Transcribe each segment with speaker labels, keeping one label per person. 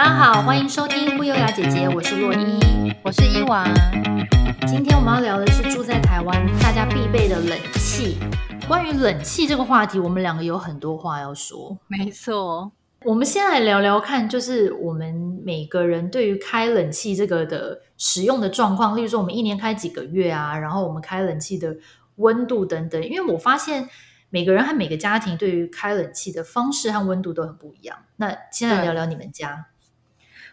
Speaker 1: 大家好，欢迎收听不优雅姐姐，我是洛伊，
Speaker 2: 我是伊娃。
Speaker 1: 今天我们要聊的是住在台湾大家必备的冷气。关于冷气这个话题，我们两个有很多话要说。
Speaker 2: 没错，
Speaker 1: 我们先来聊聊看，就是我们每个人对于开冷气这个的使用的状况，例如说我们一年开几个月啊，然后我们开冷气的温度等等。因为我发现。每个人和每个家庭对于开冷气的方式和温度都很不一样。那先来聊聊你们家。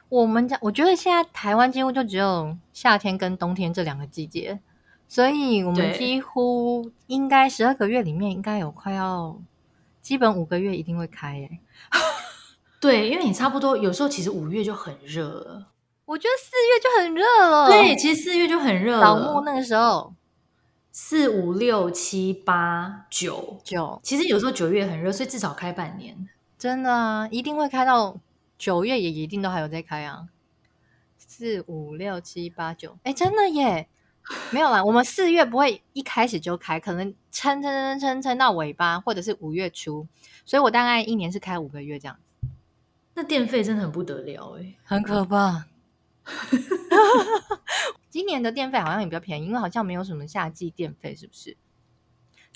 Speaker 2: 我们家，我觉得现在台湾几乎就只有夏天跟冬天这两个季节，所以我们几乎应该十二个月里面应该有快要基本五个月一定会开耶。
Speaker 1: 对，因为你差不多有时候其实五月就很热了。
Speaker 2: 我觉得四月就很热了。
Speaker 1: 对，其实四月就很热了。
Speaker 2: 扫墓那个时候。
Speaker 1: 四五六七八九
Speaker 2: 九，
Speaker 1: 其实有时候九月很热，所以至少开半年。
Speaker 2: 真的啊，一定会开到九月，也一定都还有在开啊。四五六七八九，哎，真的耶，没有啦。我们四月不会一开始就开，可能撑撑撑撑撑到尾巴，或者是五月初。所以我大概一年是开五个月这样子。
Speaker 1: 那电费真的很不得了哎，
Speaker 2: 很可怕。今年的电费好像也比较便宜，因为好像没有什么夏季电费，是不是？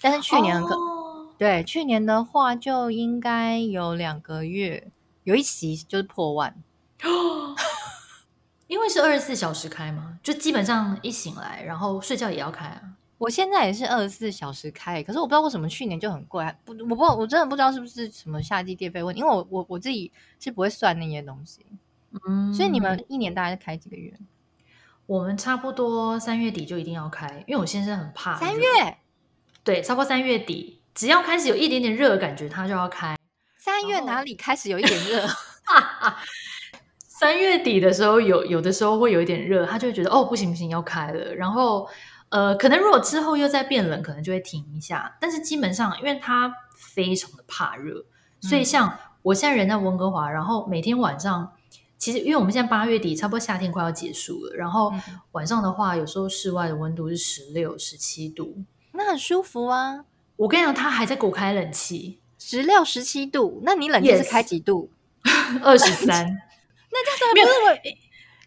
Speaker 2: 但是去年很可、oh. 对，去年的话就应该有两个月，有一期就是破万，
Speaker 1: 因为是二十四小时开嘛，就基本上一醒来，然后睡觉也要开啊。
Speaker 2: 我现在也是二十四小时开，可是我不知道为什么去年就很贵，不，我不，我真的不知道是不是什么夏季电费问题，因为我我我自己是不会算那些东西。嗯，所以你们一年大概开几个月？
Speaker 1: 我们差不多三月底就一定要开，因为我先生很怕
Speaker 2: 三月。
Speaker 1: 对，差不多三月底，只要开始有一点点热的感觉，他就要开。
Speaker 2: 三月哪里开始有一点热？
Speaker 1: 三月底的时候有，有的时候会有一点热，他就会觉得哦，不行不行，要开了。然后呃，可能如果之后又再变冷，可能就会停一下。但是基本上，因为他非常的怕热，所以像我现在人在温哥华，然后每天晚上。其实，因为我们现在八月底，差不多夏天快要结束了。然后晚上的话，有时候室外的温度是十六、十七度，
Speaker 2: 那很舒服啊。
Speaker 1: 我跟你讲，他还在给我开冷气，
Speaker 2: 十六、十七度。那你冷气是开几度？
Speaker 1: 二十三。
Speaker 2: 那这样子不是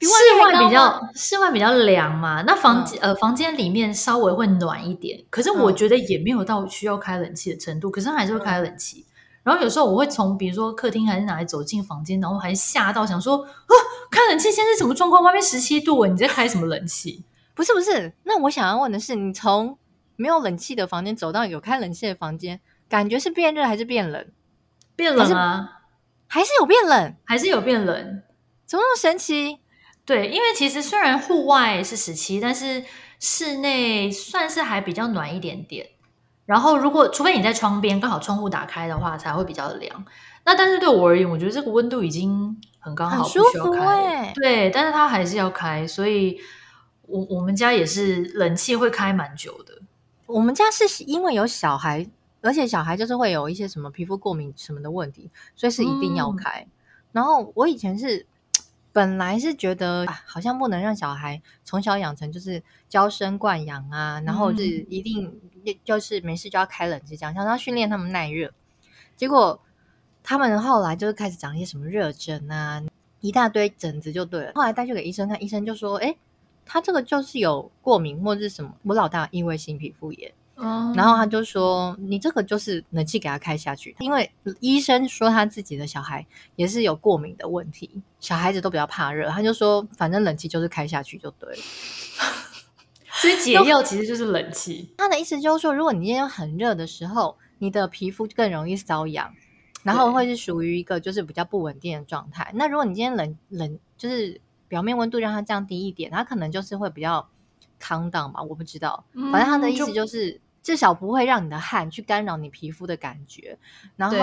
Speaker 2: 比
Speaker 1: 室外比较室外比较凉嘛？那房间、嗯、呃房间里面稍微会暖一点，可是我觉得也没有到需要开冷气的程度。可是还是会开冷气。嗯然后有时候我会从比如说客厅还是哪里走进房间，然后还吓到想说啊，开冷气现在是什么状况？外面十七度，你在开什么冷气？
Speaker 2: 不是不是，那我想要问的是，你从没有冷气的房间走到有开冷气的房间，感觉是变热还是变冷？
Speaker 1: 变冷啊？
Speaker 2: 还是有变冷？
Speaker 1: 还是有变冷？
Speaker 2: 怎么那么神奇？
Speaker 1: 对，因为其实虽然户外是十七，但是室内算是还比较暖一点点。然后，如果除非你在窗边，刚好窗户打开的话，才会比较凉。那但是对我而言，我觉得这个温度已经很刚好，
Speaker 2: 很舒服哎。
Speaker 1: 对，但是它还是要开，所以我我们家也是冷气会开蛮久的。
Speaker 2: 我们家是因为有小孩，而且小孩就是会有一些什么皮肤过敏什么的问题，所以是一定要开。嗯、然后我以前是。本来是觉得啊，好像不能让小孩从小养成就是娇生惯养啊，然后是一定就是没事就要开冷气这样，想要训练他们耐热。结果他们后来就是开始长一些什么热疹啊，一大堆疹子就对了。后来带去给医生看，医生就说：“哎，他这个就是有过敏或者是什么。”我老大异位性皮肤炎。然后他就说：“你这个就是冷气给他开下去，因为医生说他自己的小孩也是有过敏的问题，小孩子都比较怕热。他就说，反正冷气就是开下去就对了。
Speaker 1: 所以解药其实就是冷气。
Speaker 2: 他的意思就是说，如果你今天很热的时候，你的皮肤更容易瘙痒，然后会是属于一个就是比较不稳定的状态。那如果你今天冷冷，就是表面温度让它降低一点，它可能就是会比较 calm down 吧，我不知道。反正他的意思就是。”至少不会让你的汗去干扰你皮肤的感觉，然后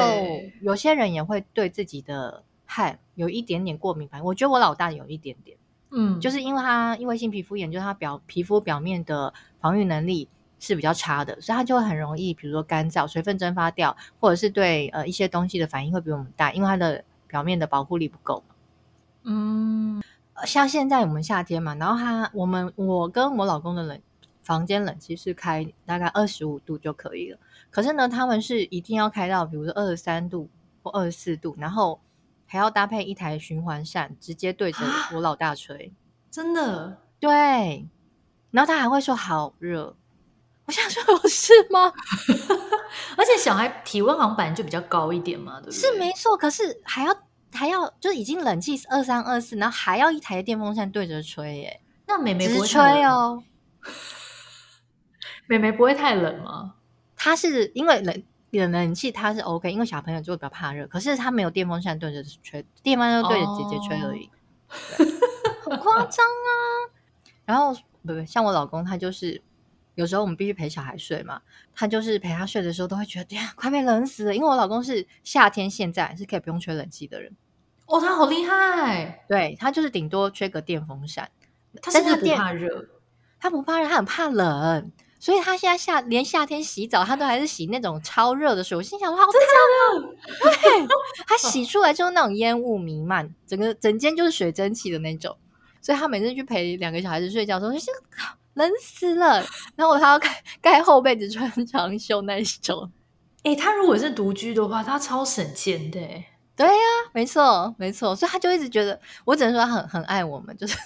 Speaker 2: 有些人也会对自己的汗有一点点过敏反应。我觉得我老大有一点点，嗯，就是因为他因为性皮肤炎，就是他表皮肤表面的防御能力是比较差的，所以他就会很容易，比如说干燥、水分蒸发掉，或者是对呃一些东西的反应会比我们大，因为它的表面的保护力不够。嗯，像现在我们夏天嘛，然后他我们我跟我老公的冷。房间冷气是开大概二十五度就可以了，可是呢，他们是一定要开到比如说二十三度或二十四度，然后还要搭配一台循环扇，直接对着我老大吹。
Speaker 1: 真的？
Speaker 2: 对。然后他还会说好热。我想说有事吗？
Speaker 1: 而且小孩体温好像本来就比较高一点嘛，对不对？
Speaker 2: 是没错，可是还要还要，就是已经冷气二三二四，然后还要一台电风扇对着吹，耶。
Speaker 1: 那妹妹不会
Speaker 2: 吹哦。
Speaker 1: 妹妹不会太冷吗？
Speaker 2: 她是因为冷冷冷气，她是 OK，因为小朋友就会比较怕热。可是她没有电风扇对着吹，电风扇就对着姐姐吹而已，哦、好夸张啊！然后不不，像我老公，他就是。有时候我们必须陪小孩睡嘛，他就是陪他睡的时候都会觉得呀，快被冷死了。因为我老公是夏天现在是可以不用吹冷气的人
Speaker 1: 哦，他好厉害。
Speaker 2: 对，他就是顶多吹个电风扇，
Speaker 1: 他是不是不怕热？
Speaker 2: 他不怕热，他很怕冷，所以他现在夏连夏天洗澡，他都还是洗那种超热的水。我心想说，好热，对，他洗出来就是那种烟雾弥漫，整个整间就是水蒸气的那种。所以他每次去陪两个小孩子睡觉的时候，就是。冷死了，然后他要盖盖厚被子穿长袖那一种。
Speaker 1: 哎、欸，他如果是独居的话，他超省钱的。
Speaker 2: 对呀、啊，没错没错，所以他就一直觉得，我只能说他很很爱我们，就是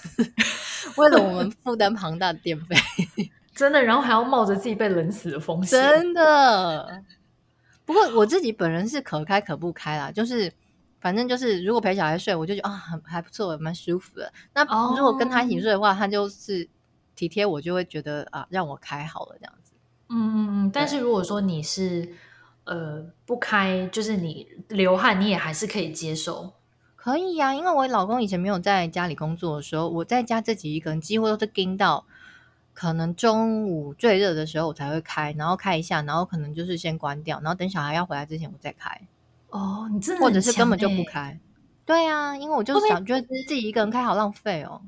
Speaker 2: 为了我们负担庞大的电费，
Speaker 1: 真的，然后还要冒着自己被冷死的风险，
Speaker 2: 真的。不过我自己本人是可开可不开啦，就是反正就是如果陪小孩睡，我就觉得啊，很还不错，蛮舒服的。那如果跟他一起睡的话，他就是。体贴我就会觉得啊，让我开好了这样子。
Speaker 1: 嗯嗯嗯。但是如果说你是呃不开，就是你流汗，你也还是可以接受。
Speaker 2: 可以呀、啊，因为我老公以前没有在家里工作的时候，我在家自己一个人，几乎都是盯到可能中午最热的时候我才会开，然后开一下，然后可能就是先关掉，然后等小孩要回来之前我再开。
Speaker 1: 哦，你真的、欸、
Speaker 2: 或者是根本就不开。对呀、啊，因为我就想觉得自己一个人开好浪费哦。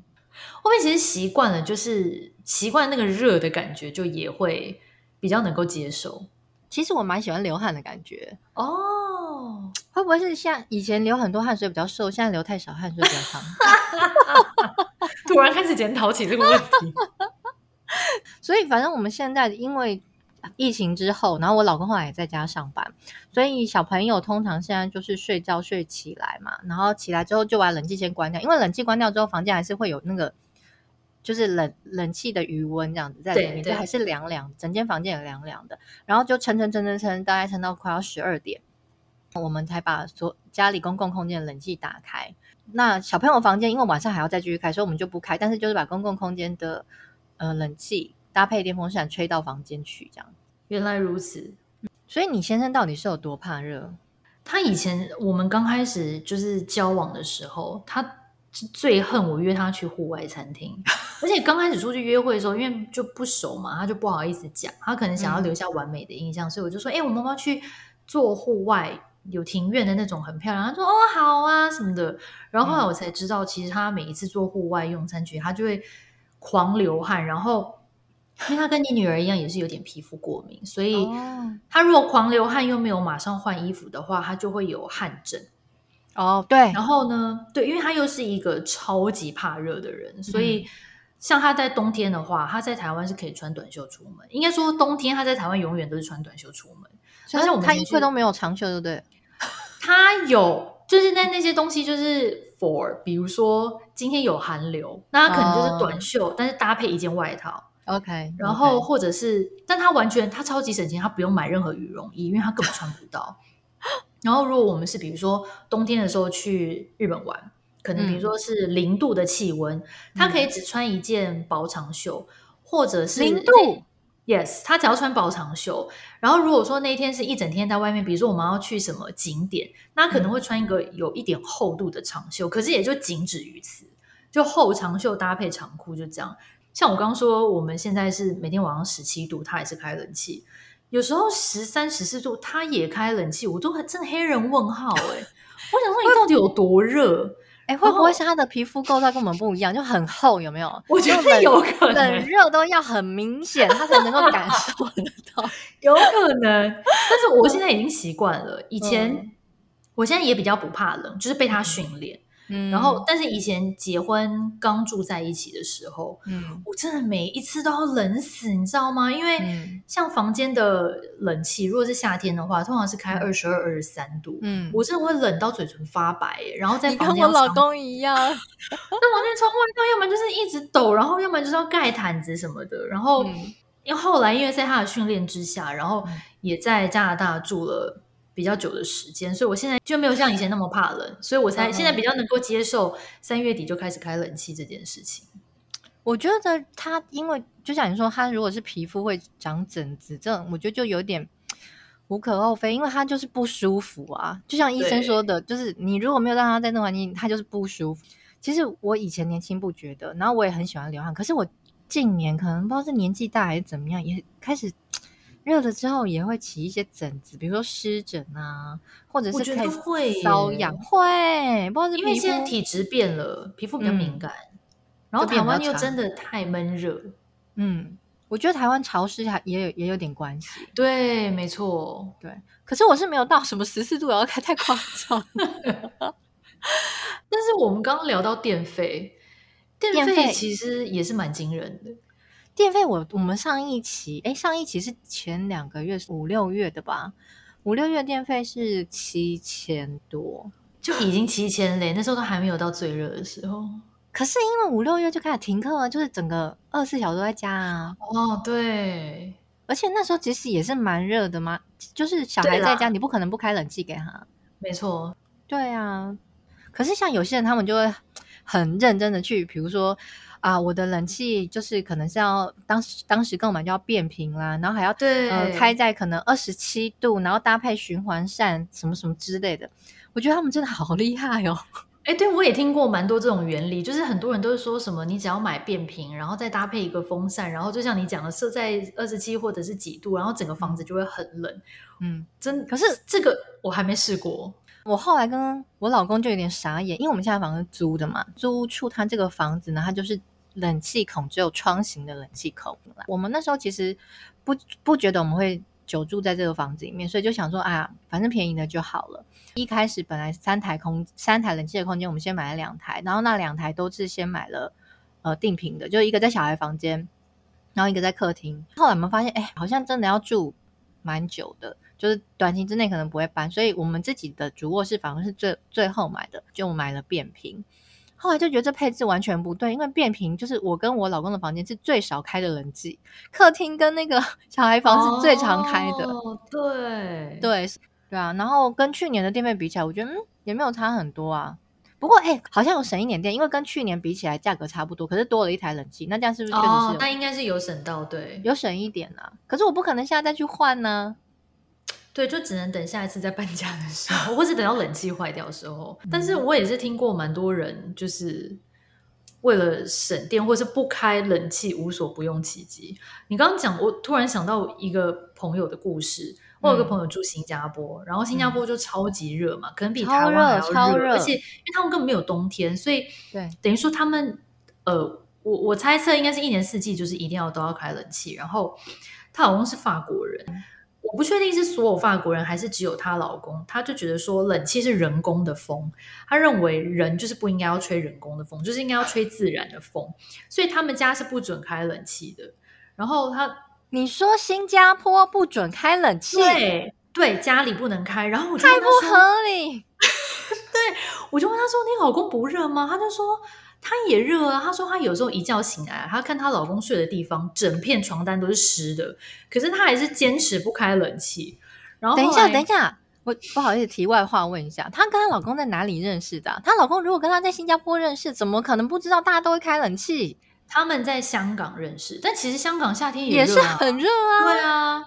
Speaker 1: 后面其实习惯了，就是习惯那个热的感觉，就也会比较能够接受。
Speaker 2: 其实我蛮喜欢流汗的感觉
Speaker 1: 哦，
Speaker 2: 会不会是像以前流很多汗水比较瘦，现在流太少汗水比较烫？
Speaker 1: 突然开始检讨起这个问题。
Speaker 2: 所以反正我们现在因为。疫情之后，然后我老公后来也在家上班，所以小朋友通常现在就是睡觉睡起来嘛，然后起来之后就把冷气先关掉，因为冷气关掉之后，房间还是会有那个就是冷冷气的余温这样子在里面，就还是凉凉，整间房间也凉凉的。然后就撑撑撑撑撑，大概撑到快要十二点，我们才把所家里公共空间的冷气打开。那小朋友房间因为晚上还要再继续开，所以我们就不开，但是就是把公共空间的呃冷气。搭配电风扇吹到房间去，这样。
Speaker 1: 原来如此，
Speaker 2: 所以你先生到底是有多怕热？
Speaker 1: 他以前我们刚开始就是交往的时候，他最恨我约他去户外餐厅，而且刚开始出去约会的时候，因为就不熟嘛，他就不好意思讲，他可能想要留下完美的印象，嗯、所以我就说：“哎、欸，我们要去做户外有庭院的那种很漂亮。”他说：“哦，好啊，什么的。”然后后来我才知道，其实他每一次做户外用餐区，他就会狂流汗，然后。因为他跟你女儿一样，也是有点皮肤过敏，所以他如果狂流汗又没有马上换衣服的话，他就会有汗疹。
Speaker 2: 哦，对。
Speaker 1: 然后呢，对，因为他又是一个超级怕热的人，所以像他在冬天的话，他在台湾是可以穿短袖出门。应该说，冬天他在台湾永远都是穿短袖出门。
Speaker 2: 而且我们他衣柜都没有长袖，对不对？
Speaker 1: 他有，就是在那些东西，就是 for，比如说今天有寒流，那他可能就是短袖，但是搭配一件外套。
Speaker 2: OK，
Speaker 1: 然后或者是但他完全他超级省钱，他不用买任何羽绒衣，因为他根本穿不到。然后如果我们是比如说冬天的时候去日本玩，可能比如说是零度的气温，嗯、他可以只穿一件薄长袖，嗯、或者是
Speaker 2: 零度
Speaker 1: ，Yes，他只要穿薄长袖。然后如果说那一天是一整天在外面，比如说我们要去什么景点，那可能会穿一个有一点厚度的长袖，嗯、可是也就仅止于此，就厚长袖搭配长裤就这样。像我刚刚说，我们现在是每天晚上十七度，他也是开冷气，有时候十三、十四度，他也开冷气，我都还真的黑人问号哎、欸！我想说，你到底有多热？
Speaker 2: 哎，会不会是他的皮肤构造跟我们不一样，就很厚？有没有？
Speaker 1: 我觉得有可能，
Speaker 2: 冷热都要很明显，他才能够感 受得到。
Speaker 1: 有可能，但是我现在已经习惯了。以前、嗯，我现在也比较不怕冷，就是被他训练。嗯，然后但是以前结婚刚住在一起的时候，嗯，我真的每一次都要冷死，你知道吗？因为像房间的冷气，如果是夏天的话，通常是开二十二、二十三度，嗯，我真的会冷到嘴唇发白，然后在房间
Speaker 2: 跟我老公一样，在房
Speaker 1: 间窗外要要么就是一直抖，然后要么就是要盖毯子什么的，然后。嗯。因为后来，因为在他的训练之下，然后也在加拿大住了比较久的时间，所以我现在就没有像以前那么怕冷，所以我才现在比较能够接受三月底就开始开冷气这件事情。
Speaker 2: 我觉得他，因为就像你说，他如果是皮肤会长疹子，这种我觉得就有点无可厚非，因为他就是不舒服啊。就像医生说的，就是你如果没有让他在那环境，他就是不舒服。其实我以前年轻不觉得，然后我也很喜欢流汗，可是我。近年可能不知道是年纪大还是怎么样，也开始热了之后也会起一些疹子，比如说湿疹啊，或者是开始瘙痒，会，不知道是
Speaker 1: 因为现在体质变了，皮肤比较敏感，嗯、然后台湾又真的太闷热，
Speaker 2: 嗯，我觉得台湾潮湿还也有也有点关系，
Speaker 1: 对，没错，
Speaker 2: 对，可是我是没有到什么十四度，然后开太夸张，
Speaker 1: 但是我们刚刚聊到电费。电费其实也是蛮惊人的。
Speaker 2: 电费我我们上一期哎，上一期是前两个月五六月的吧？五六月电费是七千多，
Speaker 1: 就已经七千嘞。那时候都还没有到最热的时候。
Speaker 2: 可是因为五六月就开始停课了，就是整个二十四小时都在家啊。
Speaker 1: 哦，对。
Speaker 2: 而且那时候其实也是蛮热的嘛，就是小孩在家，你不可能不开冷气给他。
Speaker 1: 没错。
Speaker 2: 对啊。可是像有些人，他们就会。很认真的去，比如说啊，我的冷气就是可能是要当时当时购买就要变频啦，然后还要对呃开在可能二十七度，然后搭配循环扇什么什么之类的。我觉得他们真的好厉害哦！
Speaker 1: 哎，对，我也听过蛮多这种原理，就是很多人都是说什么，你只要买变频，然后再搭配一个风扇，然后就像你讲的设在二十七或者是几度，然后整个房子就会很冷。嗯，真可是这个我还没试过。
Speaker 2: 我后来跟我老公就有点傻眼，因为我们现在房子租的嘛，租屋处他这个房子呢，他就是冷气孔只有窗型的冷气孔。我们那时候其实不不觉得我们会久住在这个房子里面，所以就想说，啊，反正便宜的就好了。一开始本来三台空三台冷气的空间，我们先买了两台，然后那两台都是先买了呃定频的，就一个在小孩房间，然后一个在客厅。后来我们发现，哎，好像真的要住蛮久的。就是短期之内可能不会搬，所以我们自己的主卧室反而是最最后买的，就买了变频。后来就觉得这配置完全不对，因为变频就是我跟我老公的房间是最少开的冷气，客厅跟那个 小孩房是最常开的。
Speaker 1: 哦，对
Speaker 2: 对对啊，然后跟去年的电费比起来，我觉得嗯也没有差很多啊。不过哎，好像有省一点电，因为跟去年比起来价格差不多，可是多了一台冷气，那这样是不是确实是？哦，
Speaker 1: 那应该是有省到，对，
Speaker 2: 有省一点啊。可是我不可能现在再去换呢。
Speaker 1: 对，就只能等下一次再搬家的时候，或是等到冷气坏掉的时候。但是我也是听过蛮多人，就是为了省电，或是不开冷气，无所不用其极。你刚刚讲，我突然想到一个朋友的故事。我有个朋友住新加坡，嗯、然后新加坡就超级热嘛，嗯、可能比台湾还要热，超热，而且因为他们根本没有冬天，所以对，等于说他们呃，我我猜测应该是一年四季就是一定要都要开冷气。然后她老公是法国人。我不确定是所有法国人还是只有她老公，他就觉得说冷气是人工的风，他认为人就是不应该要吹人工的风，就是应该要吹自然的风，所以他们家是不准开冷气的。然后他，
Speaker 2: 你说新加坡不准开冷气？
Speaker 1: 对对，家里不能开。然后我就
Speaker 2: 太不合理。
Speaker 1: 对，我就问他说：“你老公不热吗？”他就说。她也热啊，她说她有时候一觉醒来，她看她老公睡的地方，整片床单都是湿的，可是她还是坚持不开冷气。然后，后
Speaker 2: 等一下，等一下，我不好意思，题外话问一下，她跟她老公在哪里认识的？她老公如果跟她在新加坡认识，怎么可能不知道大家都会开冷气？
Speaker 1: 他们在香港认识，但其实香港夏天也，
Speaker 2: 啊，也是很热啊。
Speaker 1: 对啊，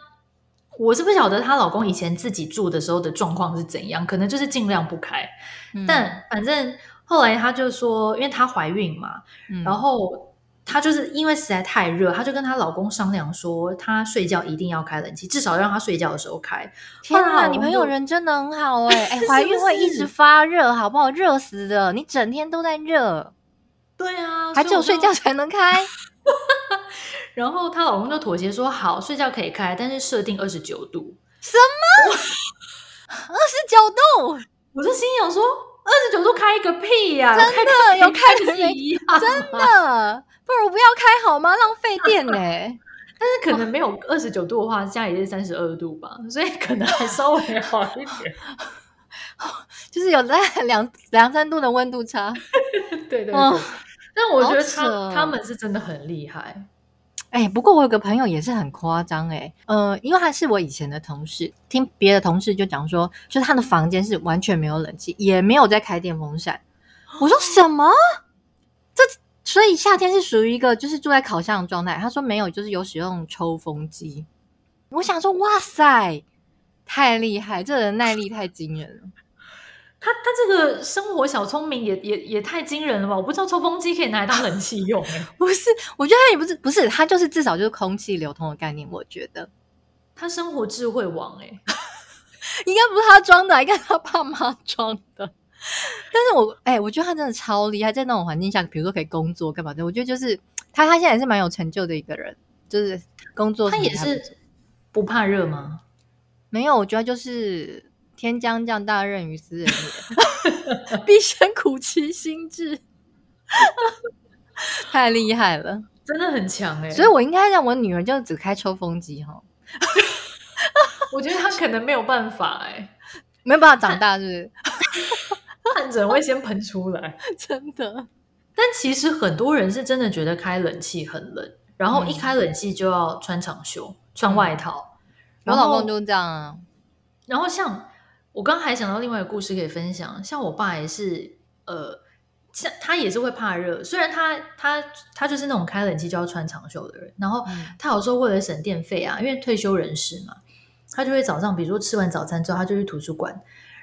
Speaker 1: 我是不晓得她老公以前自己住的时候的状况是怎样，可能就是尽量不开，嗯、但反正。后来她就说，因为她怀孕嘛，嗯、然后她就是因为实在太热，她就跟她老公商量说，她睡觉一定要开冷气，至少让她睡觉的时候开。
Speaker 2: 天哪，你朋友人真的很好哎、欸！哎，怀孕会一直发热，好不好？热死的，你整天都在热。
Speaker 1: 对啊，
Speaker 2: 还只有睡觉才能开。
Speaker 1: 然后她老公就妥协说，好，睡觉可以开，但是设定二十九度。
Speaker 2: 什么？二十九度？
Speaker 1: 我就心想说。二十九度开一个屁呀、啊！
Speaker 2: 真的有开的
Speaker 1: 一样，
Speaker 2: 真的不如不要开好吗？浪费电呢、欸。
Speaker 1: 但是可能没有二十九度的话，家里是三十二度吧，所以可能还稍微好一点。
Speaker 2: 就是有在两两三度的温度差。
Speaker 1: 对对对。哦、但我觉得他他们是真的很厉害。
Speaker 2: 哎，不过我有个朋友也是很夸张哎，呃，因为他是我以前的同事，听别的同事就讲说，就是他的房间是完全没有冷气，也没有在开电风扇。我说什么？这所以夏天是属于一个就是住在烤箱的状态。他说没有，就是有使用抽风机。我想说，哇塞，太厉害，这人耐力太惊人了。
Speaker 1: 他他这个生活小聪明也也也太惊人了吧！我不知道抽风机可以拿来当冷气用，
Speaker 2: 不是？我觉得他也不是，不是他就是至少就是空气流通的概念。我觉得
Speaker 1: 他生活智慧王哎，
Speaker 2: 应该不是他装的，应该他爸妈装的。但是我哎，我觉得他真的超厉害，在那种环境下，比如说可以工作干嘛的，我觉得就是他他现在也是蛮有成就的一个人，就是工作他，
Speaker 1: 他也是不怕热吗？
Speaker 2: 没有，我觉得就是。天将降大任于斯人也，必先苦其心志。太厉害了，
Speaker 1: 真的很强哎、欸！
Speaker 2: 所以我应该让我女儿就只开抽风机哈。
Speaker 1: 我觉得她可能没有办法哎、欸，
Speaker 2: 没有办法长大，是不是？
Speaker 1: 汗疹会先喷出来，
Speaker 2: 真的。
Speaker 1: 但其实很多人是真的觉得开冷气很冷，然后一开冷气就要穿长袖、嗯、穿外套。
Speaker 2: 我老公就是这样啊。
Speaker 1: 然后像。我刚还想到另外一个故事可以分享，像我爸也是，呃，像他也是会怕热，虽然他他他就是那种开冷气就要穿长袖的人，然后他有时候为了省电费啊，因为退休人士嘛，他就会早上比如说吃完早餐之后，他就去图书馆，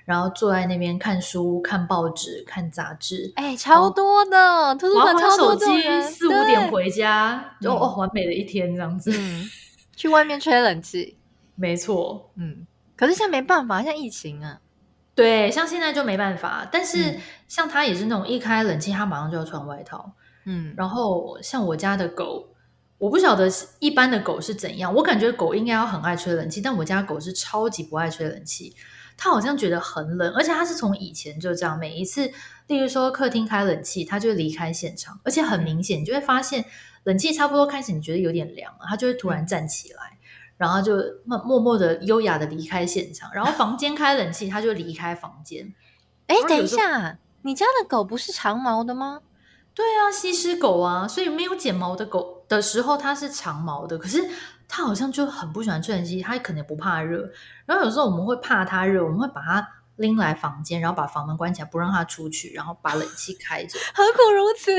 Speaker 1: 然后坐在那边看书、看报纸、看杂志，
Speaker 2: 哎，超多的图书馆超多的人，
Speaker 1: 手机四五点回家，就哦，完美的一天这样子，
Speaker 2: 嗯，去外面吹冷气，
Speaker 1: 没错，嗯。
Speaker 2: 可是现在没办法，现在疫情啊，
Speaker 1: 对，像现在就没办法。但是像他也是那种一开冷气，他马上就要穿外套。嗯，然后像我家的狗，我不晓得一般的狗是怎样，我感觉狗应该要很爱吹冷气，但我家狗是超级不爱吹冷气。它好像觉得很冷，而且它是从以前就这样，每一次，例如说客厅开冷气，它就会离开现场，而且很明显，你就会发现冷气差不多开始，你觉得有点凉了，它就会突然站起来。然后就默默默的优雅的离开现场，然后房间开冷气，他就离开房间。
Speaker 2: 哎，等一下，你家的狗不是长毛的吗？
Speaker 1: 对啊，西施狗啊，所以没有剪毛的狗的时候，它是长毛的。可是它好像就很不喜欢吹冷气，它可能也不怕热。然后有时候我们会怕它热，我们会把它拎来房间，然后把房门关起来，不让他出去，然后把冷气开着。
Speaker 2: 何苦如此？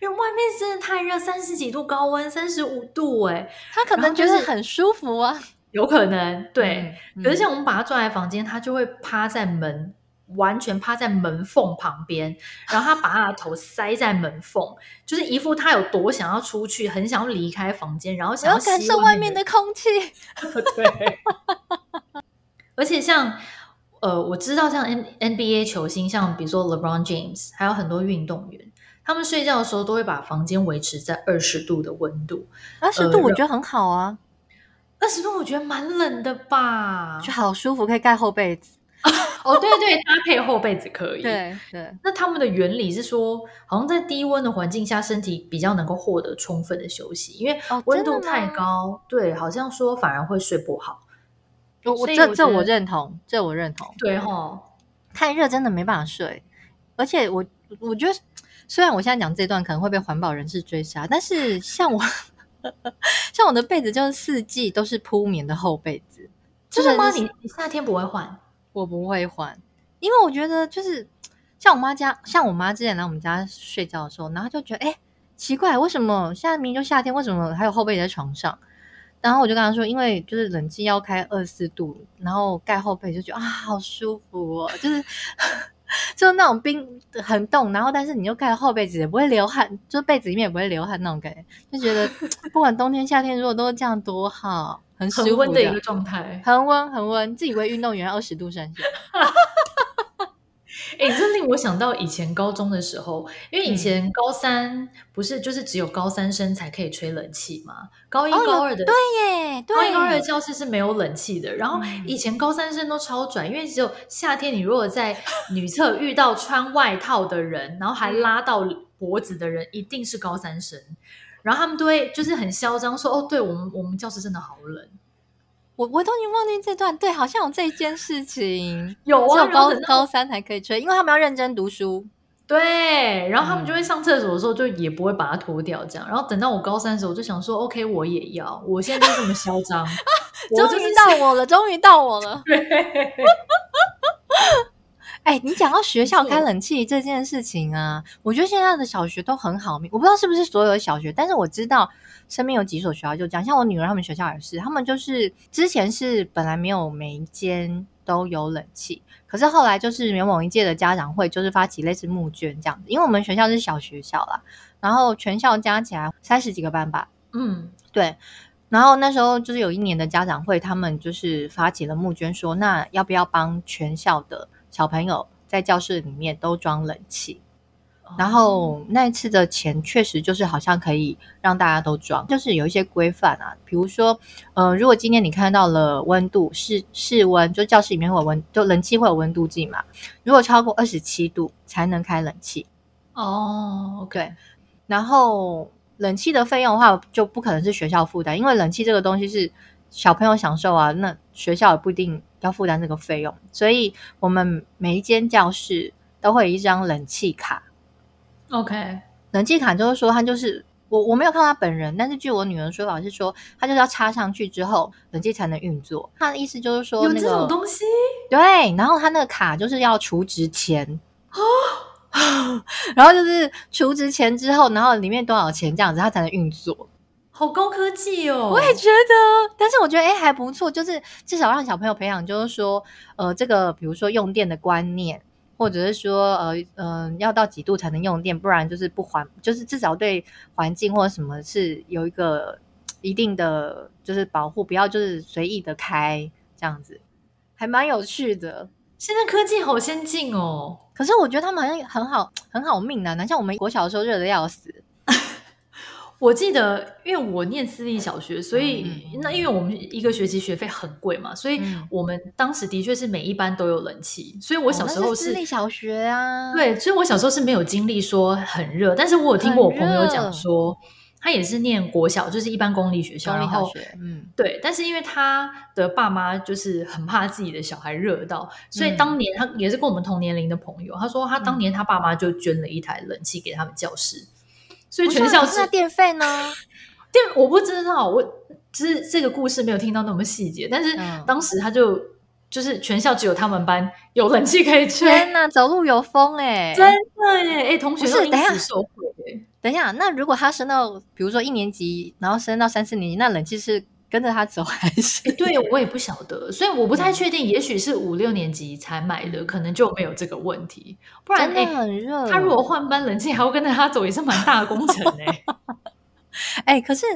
Speaker 1: 因为外面真的太热，三十几度高温，三十五度哎，
Speaker 2: 他可能觉得很舒服啊，
Speaker 1: 有可能对。可是像我们把他抓来房间，他就会趴在门，完全趴在门缝旁边，然后他把他的头塞在门缝，就是一副他有多想要出去，很想要离开房间，然后想要，要
Speaker 2: 感受外面的空气。
Speaker 1: 对，而且像呃，我知道像 N NBA 球星，像比如说 LeBron James，还有很多运动员。他们睡觉的时候都会把房间维持在二十度的温度，
Speaker 2: 二十度我觉得很好啊，
Speaker 1: 二十度我觉得蛮冷的吧，
Speaker 2: 就好舒服，可以盖厚被子。
Speaker 1: 哦，对对，搭配厚被子可以。
Speaker 2: 对对。
Speaker 1: 那他们的原理是说，好像在低温的环境下，身体比较能够获得充分的休息，因为温度太高，哦、对，好像说反而会睡不好。
Speaker 2: 我我这这我认同，这我认同。
Speaker 1: 对齁，
Speaker 2: 太热真的没办法睡，而且我我觉得。虽然我现在讲这段可能会被环保人士追杀，但是像我，像我的被子就是四季都是铺棉的厚被子。
Speaker 1: 真的吗？你你夏天不会换？
Speaker 2: 我不会换，因为我觉得就是像我妈家，像我妈之前来我们家睡觉的时候，然后就觉得哎奇怪，为什么现在明明就夏天，为什么还有厚被子在床上？然后我就跟他说，因为就是冷气要开二十四度，然后盖厚被就觉得啊好舒服哦，就是。就那种冰很冻，然后但是你又盖了厚被子，也不会流汗，就被子里面也不会流汗那种感觉，就觉得 不管冬天夏天，如果都是这样多好，很舒服
Speaker 1: 的一个状态，
Speaker 2: 恒温恒温，自以为运动员二十度上下。
Speaker 1: 哎、欸，这令我想到以前高中的时候，因为以前高三不是就是只有高三生才可以吹冷气嘛？高一高二的、
Speaker 2: 哦、对耶，对，
Speaker 1: 高一高二的教室是没有冷气的。然后以前高三生都超拽，因为只有夏天，你如果在女厕遇到穿外套的人，然后还拉到脖子的人，一定是高三生。然后他们都会就是很嚣张说：“哦，对我们我们教室真的好冷。”
Speaker 2: 我我都已经忘记这段，对，好像有这一件事情，
Speaker 1: 有啊，
Speaker 2: 高高三才可以吹，因为他们要认真读书。
Speaker 1: 对，然后他们就会上厕所的时候就也不会把它脱掉，这样。然后等到我高三的时候，我就想说，OK，我也要，我现在就这么嚣张，
Speaker 2: 终于到我了，终于到我了。哎，你讲到学校开冷气这件事情啊，我觉得现在的小学都很好命，我不知道是不是所有的小学，但是我知道。身边有几所学校就讲，像我女儿他们学校也是，他们就是之前是本来没有每一间都有冷气，可是后来就是有某一届的家长会就是发起类似募捐这样子，因为我们学校是小学校啦，然后全校加起来三十几个班吧，
Speaker 1: 嗯，
Speaker 2: 对，然后那时候就是有一年的家长会，他们就是发起了募捐说，说那要不要帮全校的小朋友在教室里面都装冷气？然后那一次的钱确实就是好像可以让大家都装，就是有一些规范啊，比如说，呃，如果今天你看到了温度室室温，就教室里面会有温，就冷气会有温度计嘛，如果超过二十七度才能开冷气。
Speaker 1: 哦，oh.
Speaker 2: 对，然后冷气的费用的话就不可能是学校负担，因为冷气这个东西是小朋友享受啊，那学校也不一定要负担这个费用，所以我们每一间教室都会有一张冷气卡。
Speaker 1: OK，
Speaker 2: 冷气卡就是说，他就是我我没有看到他本人，但是据我女儿说法是说，他就是要插上去之后，冷气才能运作。他的意思就是说，那个，
Speaker 1: 有这种东西？
Speaker 2: 对，然后他那个卡就是要储值钱哦，然后就是储值钱之后，然后里面多少钱这样子，它才能运作。
Speaker 1: 好高科技哦！
Speaker 2: 我也觉得，但是我觉得哎还不错，就是至少让小朋友培养，就是说呃这个比如说用电的观念。或者是说，呃，嗯、呃，要到几度才能用电，不然就是不环，就是至少对环境或者什么是有一个一定的就是保护，不要就是随意的开这样子，还蛮有趣的。
Speaker 1: 现在科技好先进哦，
Speaker 2: 可是我觉得他们好像很好很好命啊，哪像我们国小的时候热的要死。
Speaker 1: 我记得，因为我念私立小学，所以、嗯、那因为我们一个学期学费很贵嘛，所以我们当时的确是每一班都有冷气。所以我小时候是、
Speaker 2: 私立小学啊，
Speaker 1: 对，所以我小时候是没有经历说很热，但是我有听过我朋友讲说，他也是念国小，就是一般公立学校，
Speaker 2: 公立小学，
Speaker 1: 然后嗯，对，但是因为他的爸妈就是很怕自己的小孩热到，所以当年他也是跟我们同年龄的朋友，他说他当年他爸妈就捐了一台冷气给他们教室。所以全校是
Speaker 2: 那电费呢？
Speaker 1: 电我不知道，我只是这个故事没有听到那么细节。但是当时他就、嗯、就是全校只有他们班有冷气可以吹。
Speaker 2: 天哪，走路有风哎、欸，
Speaker 1: 真的耶！哎、欸，同学都因此受惠。
Speaker 2: 等一下，那如果他升到比如说一年级，然后升到三四年级，那冷气是？跟着他走还是？对，
Speaker 1: 我也不晓得，所以我不太确定。也许是五六年级才买的，可能就没有这个问题。不然，
Speaker 2: 真的很热。
Speaker 1: 他如果换班冷气还要跟着他走，也是蛮大的工程 哎。
Speaker 2: 哎，可是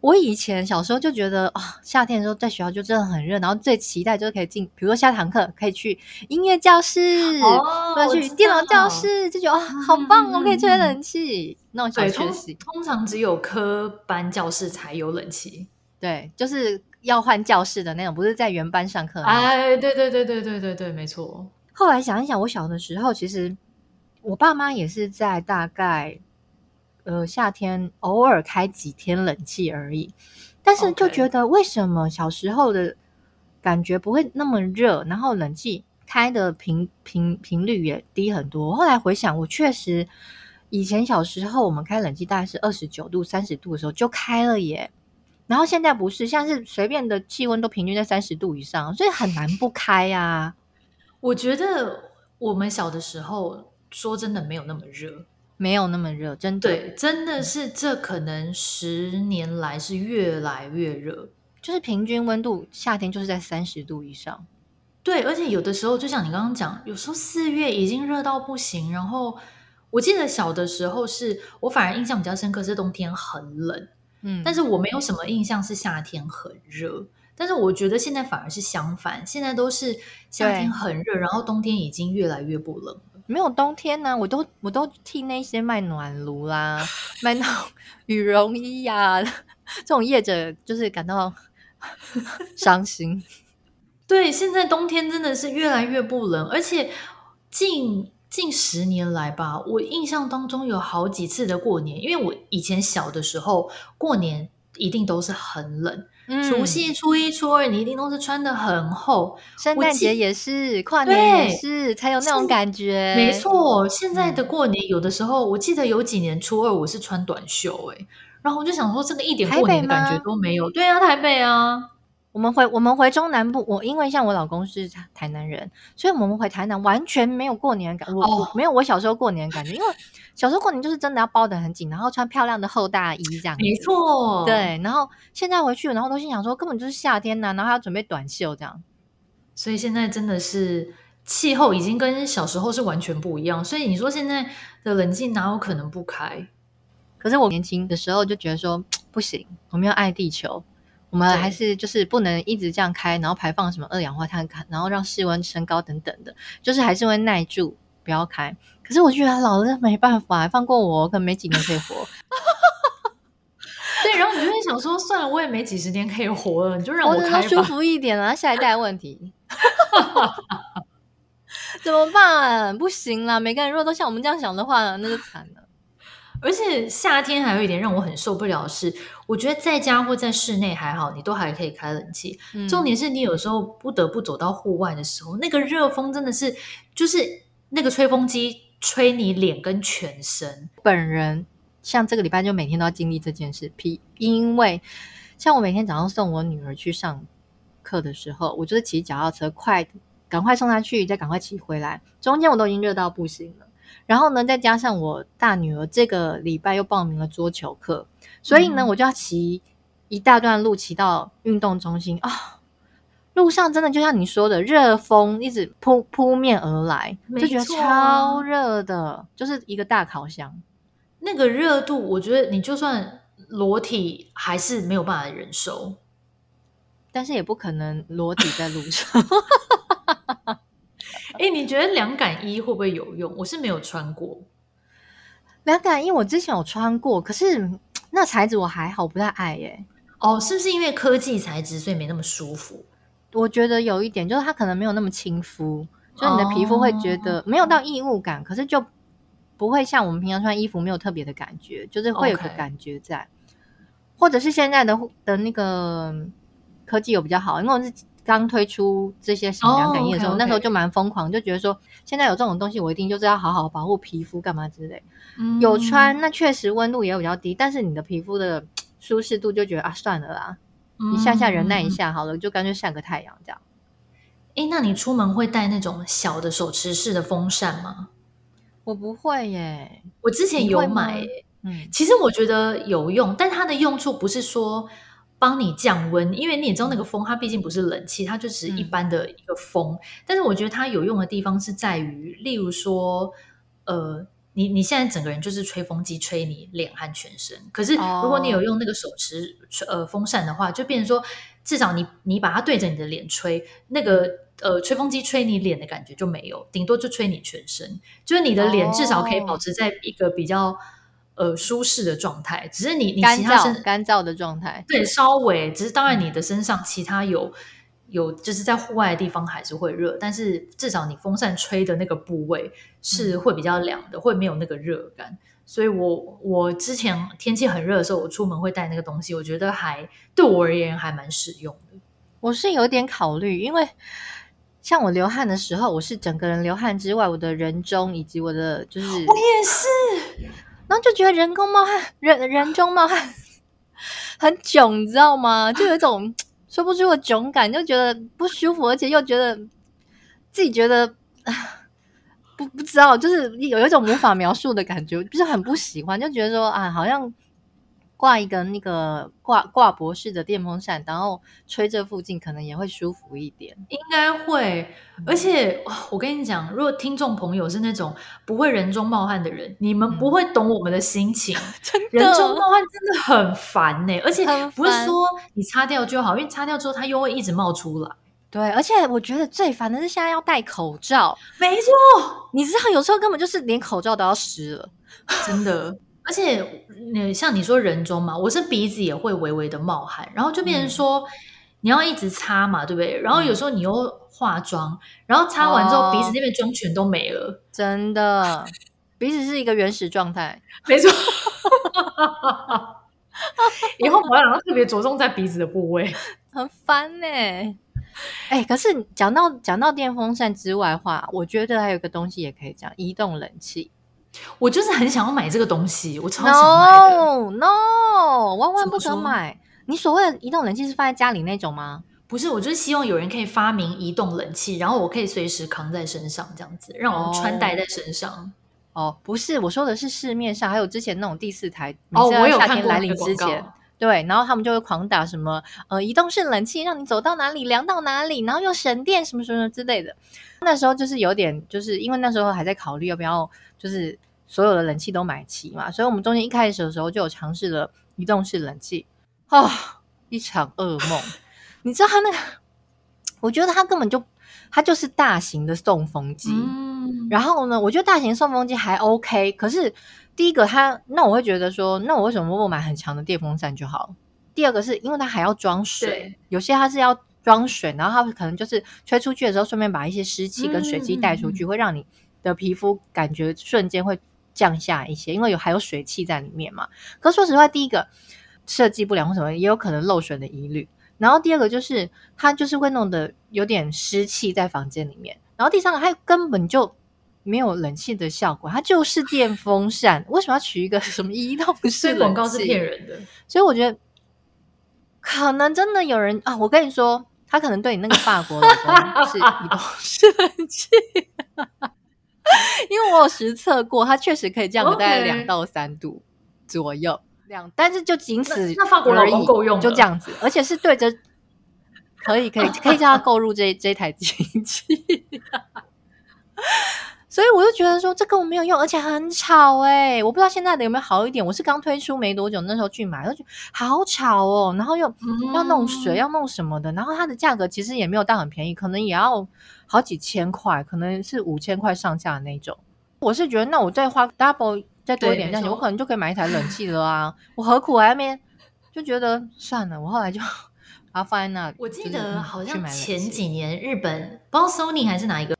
Speaker 2: 我以前小时候就觉得啊、哦，夏天的时候在学校就真的很热，然后最期待就是可以进，比如说下堂课可以去音乐教室，
Speaker 1: 哦、
Speaker 2: 或者去电脑教室，就觉得哦，好棒哦，可以吹冷气。嗯、那种小学习
Speaker 1: 通，通常只有科班教室才有冷气。
Speaker 2: 对，就是要换教室的那种，不是在原班上课。
Speaker 1: 哎，对对对对对对对，没错。
Speaker 2: 后来想一想，我小的时候，其实我爸妈也是在大概呃夏天偶尔开几天冷气而已，但是就觉得为什么小时候的感觉不会那么热，然后冷气开的频频频率也低很多。后来回想，我确实以前小时候我们开冷气大概是二十九度、三十度的时候就开了耶。然后现在不是，现在是随便的气温都平均在三十度以上，所以很难不开呀、啊。
Speaker 1: 我觉得我们小的时候，说真的没有那么热，
Speaker 2: 没有那么热，真的
Speaker 1: 对，真的是这可能十年来是越来越热，
Speaker 2: 就是平均温度夏天就是在三十度以上。
Speaker 1: 对，而且有的时候就像你刚刚讲，有时候四月已经热到不行。然后我记得小的时候是我反而印象比较深刻，是冬天很冷。嗯，但是我没有什么印象是夏天很热，但是我觉得现在反而是相反，现在都是夏天很热，然后冬天已经越来越不冷了。
Speaker 2: 没有冬天呢、啊，我都我都替那些卖暖炉啦、卖那种羽绒衣呀、啊、这种业者就是感到 伤心。
Speaker 1: 对，现在冬天真的是越来越不冷，而且近近十年来吧，我印象当中有好几次的过年，因为我以前小的时候过年一定都是很冷。除夕、初一、初二，你一定都是穿的很厚。
Speaker 2: 圣诞节也是，跨年也是，才有那种感觉。
Speaker 1: 没错，现在的过年有的时候，我记得有几年初二我是穿短袖、欸，诶然后我就想说，这个一点过年的感觉都没有。对啊，台北啊。
Speaker 2: 我们回我们回中南部，我因为像我老公是台南人，所以我们回台南完全没有过年感。我、哦、我没有我小时候过年的感觉，因为小时候过年就是真的要包得很紧，然后穿漂亮的厚大衣这样。
Speaker 1: 没错，
Speaker 2: 对。然后现在回去，然后都心想说，根本就是夏天呐、啊，然后还要准备短袖这样。
Speaker 1: 所以现在真的是气候已经跟小时候是完全不一样。所以你说现在的冷气哪有可能不开？
Speaker 2: 可是我年轻的时候就觉得说 不行，我们要爱地球。我们还是就是不能一直这样开，然后排放什么二氧化碳，然后让室温升高等等的，就是还是会耐住，不要开。可是我觉得老了没办法，放过我，可能没几年可以活。
Speaker 1: 对，然后你就会想说，算了，我也没几十年可以活了，你就让我开吧，
Speaker 2: 舒服一点啊，下一代问题。怎么办？不行啦，每个人如果都像我们这样想的话，那就惨了。
Speaker 1: 而且夏天还有一点让我很受不了的是，我觉得在家或在室内还好，你都还可以开冷气。嗯、重点是你有时候不得不走到户外的时候，那个热风真的是就是那个吹风机吹你脸跟全身。
Speaker 2: 本人像这个礼拜就每天都要经历这件事，因为像我每天早上送我女儿去上课的时候，我就是骑脚踏车快赶快送她去，再赶快骑回来，中间我都已经热到不行了。然后呢，再加上我大女儿这个礼拜又报名了桌球课，所以呢，嗯、我就要骑一大段路骑到运动中心啊、哦。路上真的就像你说的，热风一直扑扑面而来，就觉得超热的，就是一个大烤箱。
Speaker 1: 那个热度，我觉得你就算裸体还是没有办法忍受，
Speaker 2: 但是也不可能裸体在路上。
Speaker 1: 哎，你觉得凉感衣会不会有用？我是没有穿过
Speaker 2: 凉感衣，我之前有穿过，可是那材质我还好，不太爱耶。
Speaker 1: 哦，是不是因为科技材质，所以没那么舒服？
Speaker 2: 我觉得有一点，就是它可能没有那么亲肤，就你的皮肤会觉得没有到异物感，哦、可是就不会像我们平常穿衣服没有特别的感觉，就是会有个感觉在.或者是现在的的那个科技有比较好，因为我是。刚推出这些型凉感衣的时候，oh, okay, okay. 那时候就蛮疯狂，就觉得说现在有这种东西，我一定就是要好好保护皮肤，干嘛之类。嗯、有穿，那确实温度也比较低，但是你的皮肤的舒适度就觉得啊，算了啦，嗯、一下下忍耐一下好了，就干脆晒个太阳这样。
Speaker 1: 哎，那你出门会带那种小的手持式的风扇吗？
Speaker 2: 我不会耶，
Speaker 1: 我之前有买，嗯，其实我觉得有用，但它的用处不是说。帮你降温，因为你也知道那个风，它毕竟不是冷气，它就只是一般的一个风。嗯、但是我觉得它有用的地方是在于，例如说，呃，你你现在整个人就是吹风机吹你脸和全身，可是如果你有用那个手持呃风扇的话，就变成说，至少你你把它对着你的脸吹，那个呃吹风机吹你脸的感觉就没有，顶多就吹你全身，就是你的脸至少可以保持在一个比较。呃，舒适的状态，只是你你其他身
Speaker 2: 干燥的状态，
Speaker 1: 对，稍微只是当然你的身上其他有有就是在户外的地方还是会热，但是至少你风扇吹的那个部位是会比较凉的，嗯、会没有那个热感。所以我我之前天气很热的时候，我出门会带那个东西，我觉得还对我而言还蛮实用的。
Speaker 2: 我是有点考虑，因为像我流汗的时候，我是整个人流汗之外，我的人中以及我的就是我
Speaker 1: 也是。
Speaker 2: 然后就觉得人工冒汗，人人中冒汗 很囧，你知道吗？就有一种说不出的囧感，就觉得不舒服，而且又觉得自己觉得 不不知道，就是有一种无法描述的感觉，就是很不喜欢，就觉得说啊，好像。挂一个那个挂挂脖式的电风扇，然后吹这附近可能也会舒服一点，
Speaker 1: 应该会。而且我跟你讲，如果听众朋友是那种不会人中冒汗的人，你们不会懂我们的心情。嗯、真的，人中冒汗真的很烦呢、欸，而且不是说你擦掉就好，因为擦掉之后它又会一直冒出来。
Speaker 2: 对，而且我觉得最烦的是现在要戴口罩。
Speaker 1: 没错，
Speaker 2: 你知道有时候根本就是连口罩都要湿了，
Speaker 1: 真的。而且，你像你说人中嘛，我是鼻子也会微微的冒汗，然后就变成说、嗯、你要一直擦嘛，对不对？然后有时候你又化妆，然后擦完之后、哦、鼻子那边妆全都没了，
Speaker 2: 真的，鼻子是一个原始状态，
Speaker 1: 没错。以后保养要特别着重在鼻子的部位，
Speaker 2: 很烦呢、欸。哎，可是讲到讲到电风扇之外的话，我觉得还有个东西也可以讲，移动冷气。
Speaker 1: 我就是很想要买这个东西，我超想买的。
Speaker 2: No No，万万不可买！你所谓的移动冷气是放在家里那种吗？
Speaker 1: 不是，我就是希望有人可以发明移动冷气，然后我可以随时扛在身上，这样子让我们穿戴在身上。
Speaker 2: 哦，哦，不是，我说的是市面上还有之前那种第四台，哦，我有看过来临之前，对，然后他们就会狂打什么呃移动式冷气，让你走到哪里凉到哪里，然后又省电什么什么之类的。那时候就是有点，就是因为那时候还在考虑要不要。就是所有的冷气都买齐嘛，所以我们中间一开始的时候就有尝试了移动式冷气，啊、哦，一场噩梦。你知道他那个，我觉得他根本就他就是大型的送风机。嗯，然后呢，我觉得大型送风机还 OK，可是第一个它，那我会觉得说，那我为什么不买很强的电风扇就好？第二个是因为它还要装水，有些它是要装水，然后它可能就是吹出去的时候，顺便把一些湿气跟水汽带出去，嗯、会让你。的皮肤感觉瞬间会降下一些，因为有还有水汽在里面嘛。可说实话，第一个设计不良或什么，也有可能漏水的疑虑。然后第二个就是它就是会弄得有点湿气在房间里面。然后第三个，它根本就没有冷气的效果，它就是电风扇。为什么要取一个 什么一都不
Speaker 1: 是广告是骗人的？
Speaker 2: 所以我觉得可能真的有人啊，我跟你说，他可能对你那个法国老公是移动式冷气。因为我有实测过，它确实可以降个大概两到三度左右，两.但是就仅此
Speaker 1: 那法国老公够用，
Speaker 2: 就这样子，而且是对着，可以可以可以叫他购入这这台机器，所以我就觉得说这个我没有用，而且很吵哎、欸，我不知道现在的有没有好一点，我是刚推出没多久，那时候去买，就觉得好吵哦，然后又要弄水，嗯、要弄什么的，然后它的价格其实也没有到很便宜，可能也要。好几千块，可能是五千块上下的那种。我是觉得，那我再花 double 再多一点价钱，我可能就可以买一台冷气了啊！我何苦还没就觉得算了。我后来就 把它放在那里。
Speaker 1: 我记得好像前几年日本，不知道 Sony 还是哪一个。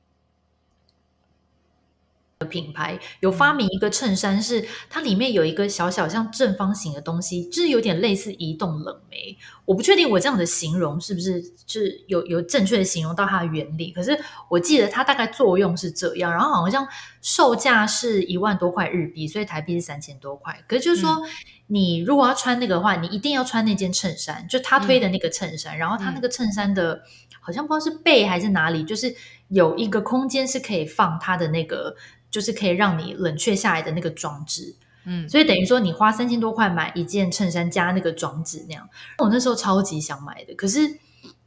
Speaker 1: 品牌有发明一个衬衫，是它里面有一个小小像正方形的东西，就是有点类似移动冷媒。我不确定我这样的形容是不是是有有正确的形容到它的原理，可是我记得它大概作用是这样。然后好像售价是一万多块日币，所以台币是三千多块。可是就是说，嗯、你如果要穿那个的话，你一定要穿那件衬衫，就他推的那个衬衫。嗯、然后他那个衬衫的好像不知道是背还是哪里，就是有一个空间是可以放它的那个。就是可以让你冷却下来的那个装置，嗯，所以等于说你花三千多块买一件衬衫加那个装置那样，我那时候超级想买的，可是因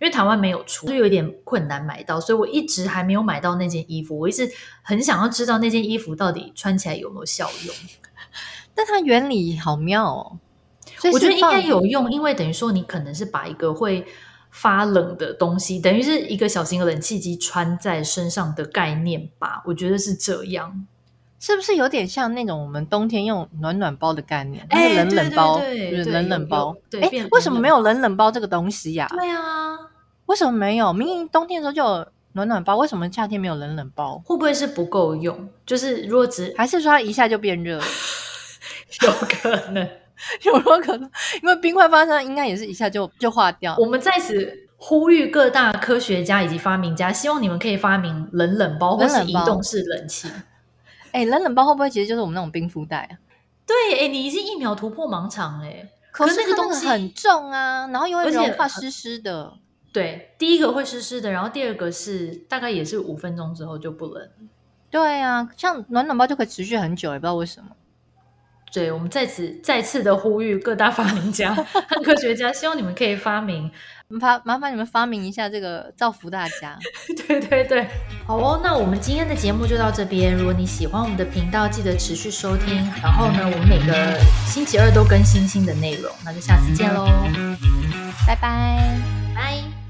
Speaker 1: 为台湾没有出，就有点困难买到，所以我一直还没有买到那件衣服。我一直很想要知道那件衣服到底穿起来有没有效用，
Speaker 2: 但它原理好妙哦，
Speaker 1: 我觉得应该有用，因为等于说你可能是把一个会。发冷的东西，等于是一个小型的冷气机穿在身上的概念吧？我觉得是这样，
Speaker 2: 是不是有点像那种我们冬天用暖暖包的概念？哎，冷冷包，就是冷冷包。对，哎，为什么没有冷冷包这个东西呀？
Speaker 1: 对啊，
Speaker 2: 为什么没有？明明冬天的时候就有暖暖包，为什么夏天没有冷冷包？
Speaker 1: 会不会是不够用？就是如果只
Speaker 2: 还是说它一下就变热？
Speaker 1: 有可能。
Speaker 2: 有没有可能？因为冰块发生，应该也是一下就就化掉。
Speaker 1: 我们在此呼吁各大科学家以及发明家，希望你们可以发明冷冷包或是移动式冷气。
Speaker 2: 哎，冷冷包会不会其实就是我们那种冰敷袋啊？
Speaker 1: 对，哎，你已经一秒突破盲肠哎！
Speaker 2: 可是那个东西很重啊，然后又会融化湿湿的。
Speaker 1: 对，第一个会湿湿的，然后第二个是大概也是五分钟之后就不冷。
Speaker 2: 对啊，像暖暖包就可以持续很久，也不知道为什么。
Speaker 1: 对，我们在此再次的呼吁各大发明家 和科学家，希望你们可以发明，
Speaker 2: 麻麻烦你们发明一下这个，造福大家。
Speaker 1: 对对对，好哦，那我们今天的节目就到这边。如果你喜欢我们的频道，记得持续收听。然后呢，我们每个星期二都更新新的内容，那就下次见喽，
Speaker 2: 拜拜，
Speaker 1: 拜。